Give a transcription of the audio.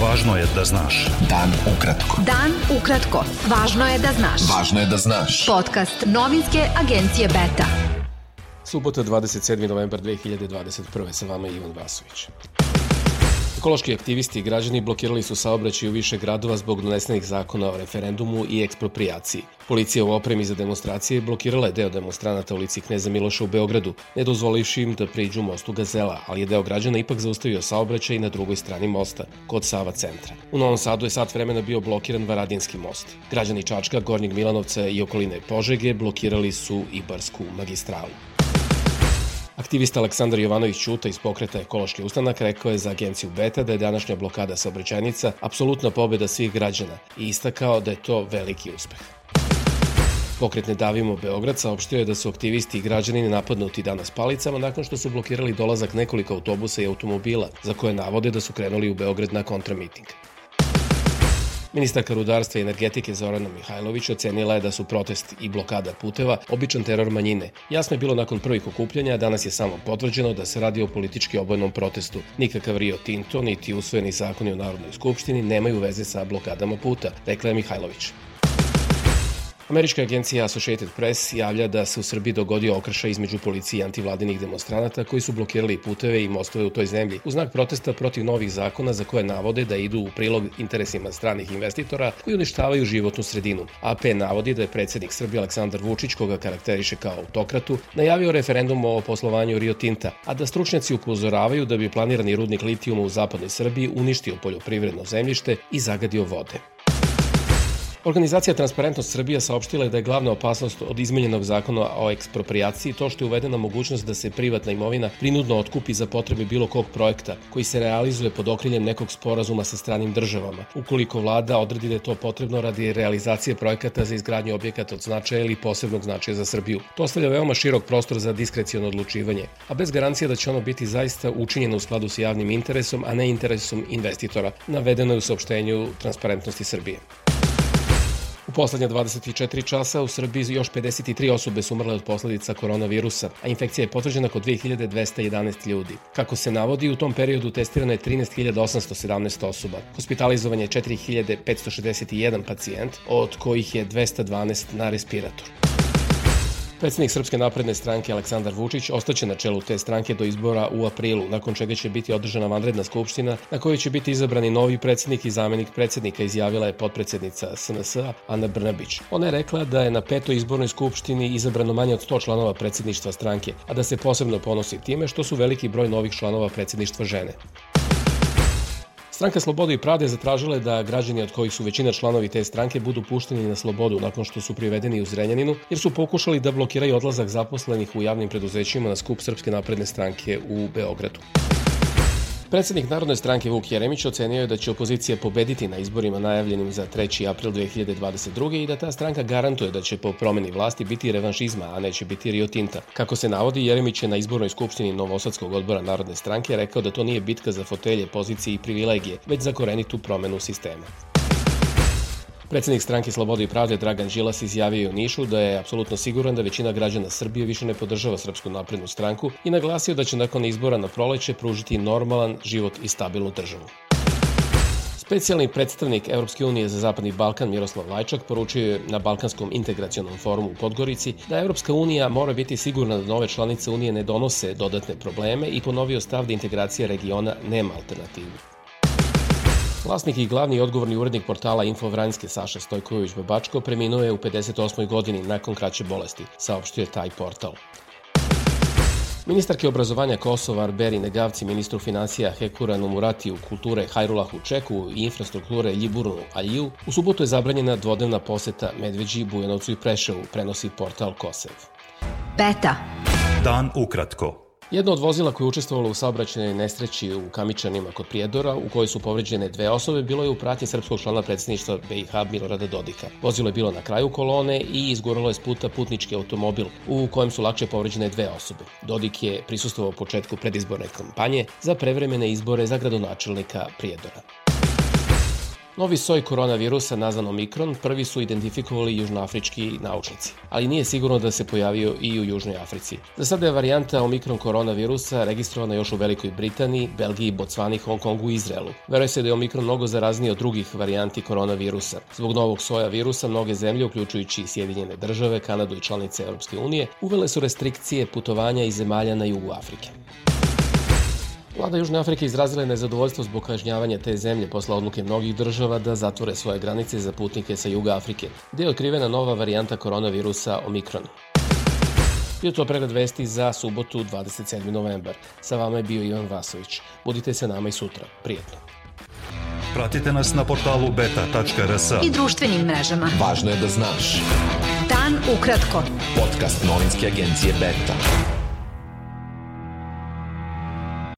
Važno je da znaš. Dan ukratko. Dan ukratko. Važno je da znaš. Važno je da znaš. Podcast novinske agencije Beta. Subota 27. novembar 2021. Sa vama je Ivan Vasović. Ekološki aktivisti i građani blokirali su saobraćaj u više gradova zbog donesenih zakona o referendumu i ekspropriaciji. Policija u opremi za demonstracije blokirala je deo demonstranata u ulici Kneza Miloša u Beogradu, ne dozvolivši im da priđu mostu Gazela, ali je deo građana ipak zaustavio saobraćaj na drugoj strani mosta, kod Sava centra. U Novom Sadu je sat vremena bio blokiran Varadinski most. Građani Čačka, Gornjeg Milanovca i okoline Požege blokirali su Ibarsku magistralu. Aktivista Aleksandar Jovanović Ćuta iz pokreta Ekološki ustanak rekao je za agenciju Beta da je današnja blokada saobraćajnica apsolutna pobeda svih građana i istakao da je to veliki uspeh. Pokret Ne davimo Beograd saopštio je da su aktivisti i građani napadnuti danas palicama nakon što su blokirali dolazak nekoliko autobusa i automobila za koje navode da su krenuli u Beograd na kontramiting. Ministarka rudarstva i energetike Zorana Mihajlović ocenila je da su protest i blokada puteva običan teror manjine. Jasno je bilo nakon prvih okupljanja, danas je samo potvrđeno da se radi o politički obojenom protestu. Nikakav Rio Tinto, niti usvojeni zakoni o Narodnoj skupštini nemaju veze sa blokadama puta, rekla je Mihajlović. Američka agencija Associated Press javlja da se u Srbiji dogodio okršaj između policije i antivladinih demonstranata koji su blokirali puteve i mostove u toj zemlji u znak protesta protiv novih zakona za koje navode da idu u prilog interesima stranih investitora koji uništavaju životnu sredinu. AP navodi da je predsednik Srbije Aleksandar Vučić, koga karakteriše kao autokratu, najavio referendum o poslovanju Rio Tinta, a da stručnjaci upozoravaju da bi planirani rudnik litijuma u zapadnoj Srbiji uništio poljoprivredno zemljište i zagadio vode. Organizacija Transparentnost Srbija saopštila je da je glavna opasnost od izmenjenog zakona o ekspropriaciji to što je uvedena mogućnost da se privatna imovina prinudno otkupi za potrebe bilo kog projekta koji se realizuje pod okriljem nekog sporazuma sa stranim državama, ukoliko vlada odredi da je to potrebno radi realizacije projekata za izgradnju objekata od značaja ili posebnog značaja za Srbiju. To ostavlja veoma širok prostor za diskrecijono odlučivanje, a bez garancije da će ono biti zaista učinjeno u skladu sa javnim interesom, a ne interesom investitora, navedeno je u saopštenju Transparentnosti Srbije. U poslednje 24 časa u Srbiji još 53 osobe su umrle od posledica koronavirusa, a infekcija je potvrđena kod 2211 ljudi. Kako se navodi, u tom periodu testirano je 13.817 osoba. Hospitalizovan je 4561 pacijent, od kojih je 212 na respiratoru. Predsednik Srpske napredne stranke Aleksandar Vučić ostaće na čelu te stranke do izbora u aprilu, nakon čega će biti održana vanredna skupština na kojoj će biti izabrani novi predsednik i zamenik predsednika, izjavila je potpredsednica SNS-a Ana Brnabić. Ona je rekla da je na petoj izbornoj skupštini izabrano manje od 100 članova predsedništva stranke, a da se posebno ponosi time što su veliki broj novih članova predsedništva žene. Stranka Slobode i Pravde zatražila je da građani od kojih su većina članovi te stranke budu pušteni na slobodu nakon što su privedeni u Zrenjaninu, jer su pokušali da blokiraju odlazak zaposlenih u javnim preduzećima na skup Srpske napredne stranke u Beogradu. Predsednik Narodne stranke Vuk Jeremić ocenio je da će opozicija pobediti na izborima najavljenim za 3. april 2022. i da ta stranka garantuje da će po promeni vlasti biti revanšizma, a neće biti Rio Tinta. Kako se navodi, Jeremić je na izbornoj skupštini Novosadskog odbora Narodne stranke rekao da to nije bitka za fotelje, pozicije i privilegije, već za korenitu promenu sistema. Predsednik stranke Slobode i pravde Dragan Đilas izjavio u Nišu da je apsolutno siguran da većina građana Srbije više ne podržava Srpsku naprednu stranku i naglasio da će nakon izbora na proleće pružiti normalan život i stabilnu državu. Specijalni predstavnik Evropske unije za Zapadni Balkan Miroslav Lajčak poručio je na Balkanskom integracionom forumu u Podgorici da Evropska unija mora biti sigurna da nove članice unije ne donose dodatne probleme i ponovio stav da integracija regiona nema alternativu. Vlasnik i glavni odgovorni urednik portala Info Vranjske Saša Stojković Babačko preminuo je u 58. godini nakon kraće bolesti, saopštio je taj portal. Ministarke obrazovanja Kosova Arberi Negavci, ministru financija Hekura Muratiju, kulture Hajrulahu Čeku i infrastrukture Ljiburnu Aliju, u subotu je zabranjena dvodnevna poseta Medveđi, Bujanovcu i Preševu, prenosi portal Kosev. Beta. Dan ukratko. Jedno od vozila koje je učestvovalo u saobraćenoj nesreći u Kamičanima kod Prijedora, u kojoj su povređene dve osobe, bilo je u pratnji srpskog člana predsedništva BiH Milorada Dodika. Vozilo je bilo na kraju kolone i izguralo je s puta putnički automobil u kojem su lakše povređene dve osobe. Dodik je prisustovao početku predizborne kampanje za prevremene izbore za gradonačelnika Prijedora. Novi soj koronavirusa nazvan Omikron prvi su identifikovali južnoafrički naučnici, ali nije sigurno da se pojavio i u Južnoj Africi. Za sada je varijanta Omikron koronavirusa registrovana još u Velikoj Britaniji, Belgiji, Botsvani, Hong Kongu i Izraelu. Veruje se da je Omikron mnogo zarazniji od drugih varijanti koronavirusa. Zbog novog soja virusa mnoge zemlje, uključujući Sjedinjene države, Kanadu i članice Europske unije, uvele su restrikcije putovanja iz zemalja na jugu Afrike. Vlada Južne Afrike izrazila je nezadovoljstvo zbog kažnjavanja te zemlje posle odluke mnogih država da zatvore svoje granice za putnike sa juga Afrike, gde je otkrivena nova varijanta koronavirusa Omikron. Bio to pregled vesti za subotu 27. novembar. Sa vama je bio Ivan Vasović. Budite se nama i sutra. Prijetno. Pratite nas na portalu beta.rs. I društvenim mrežama. Važno je da znaš. Dan ukratko. Podcast novinske agencije Beta.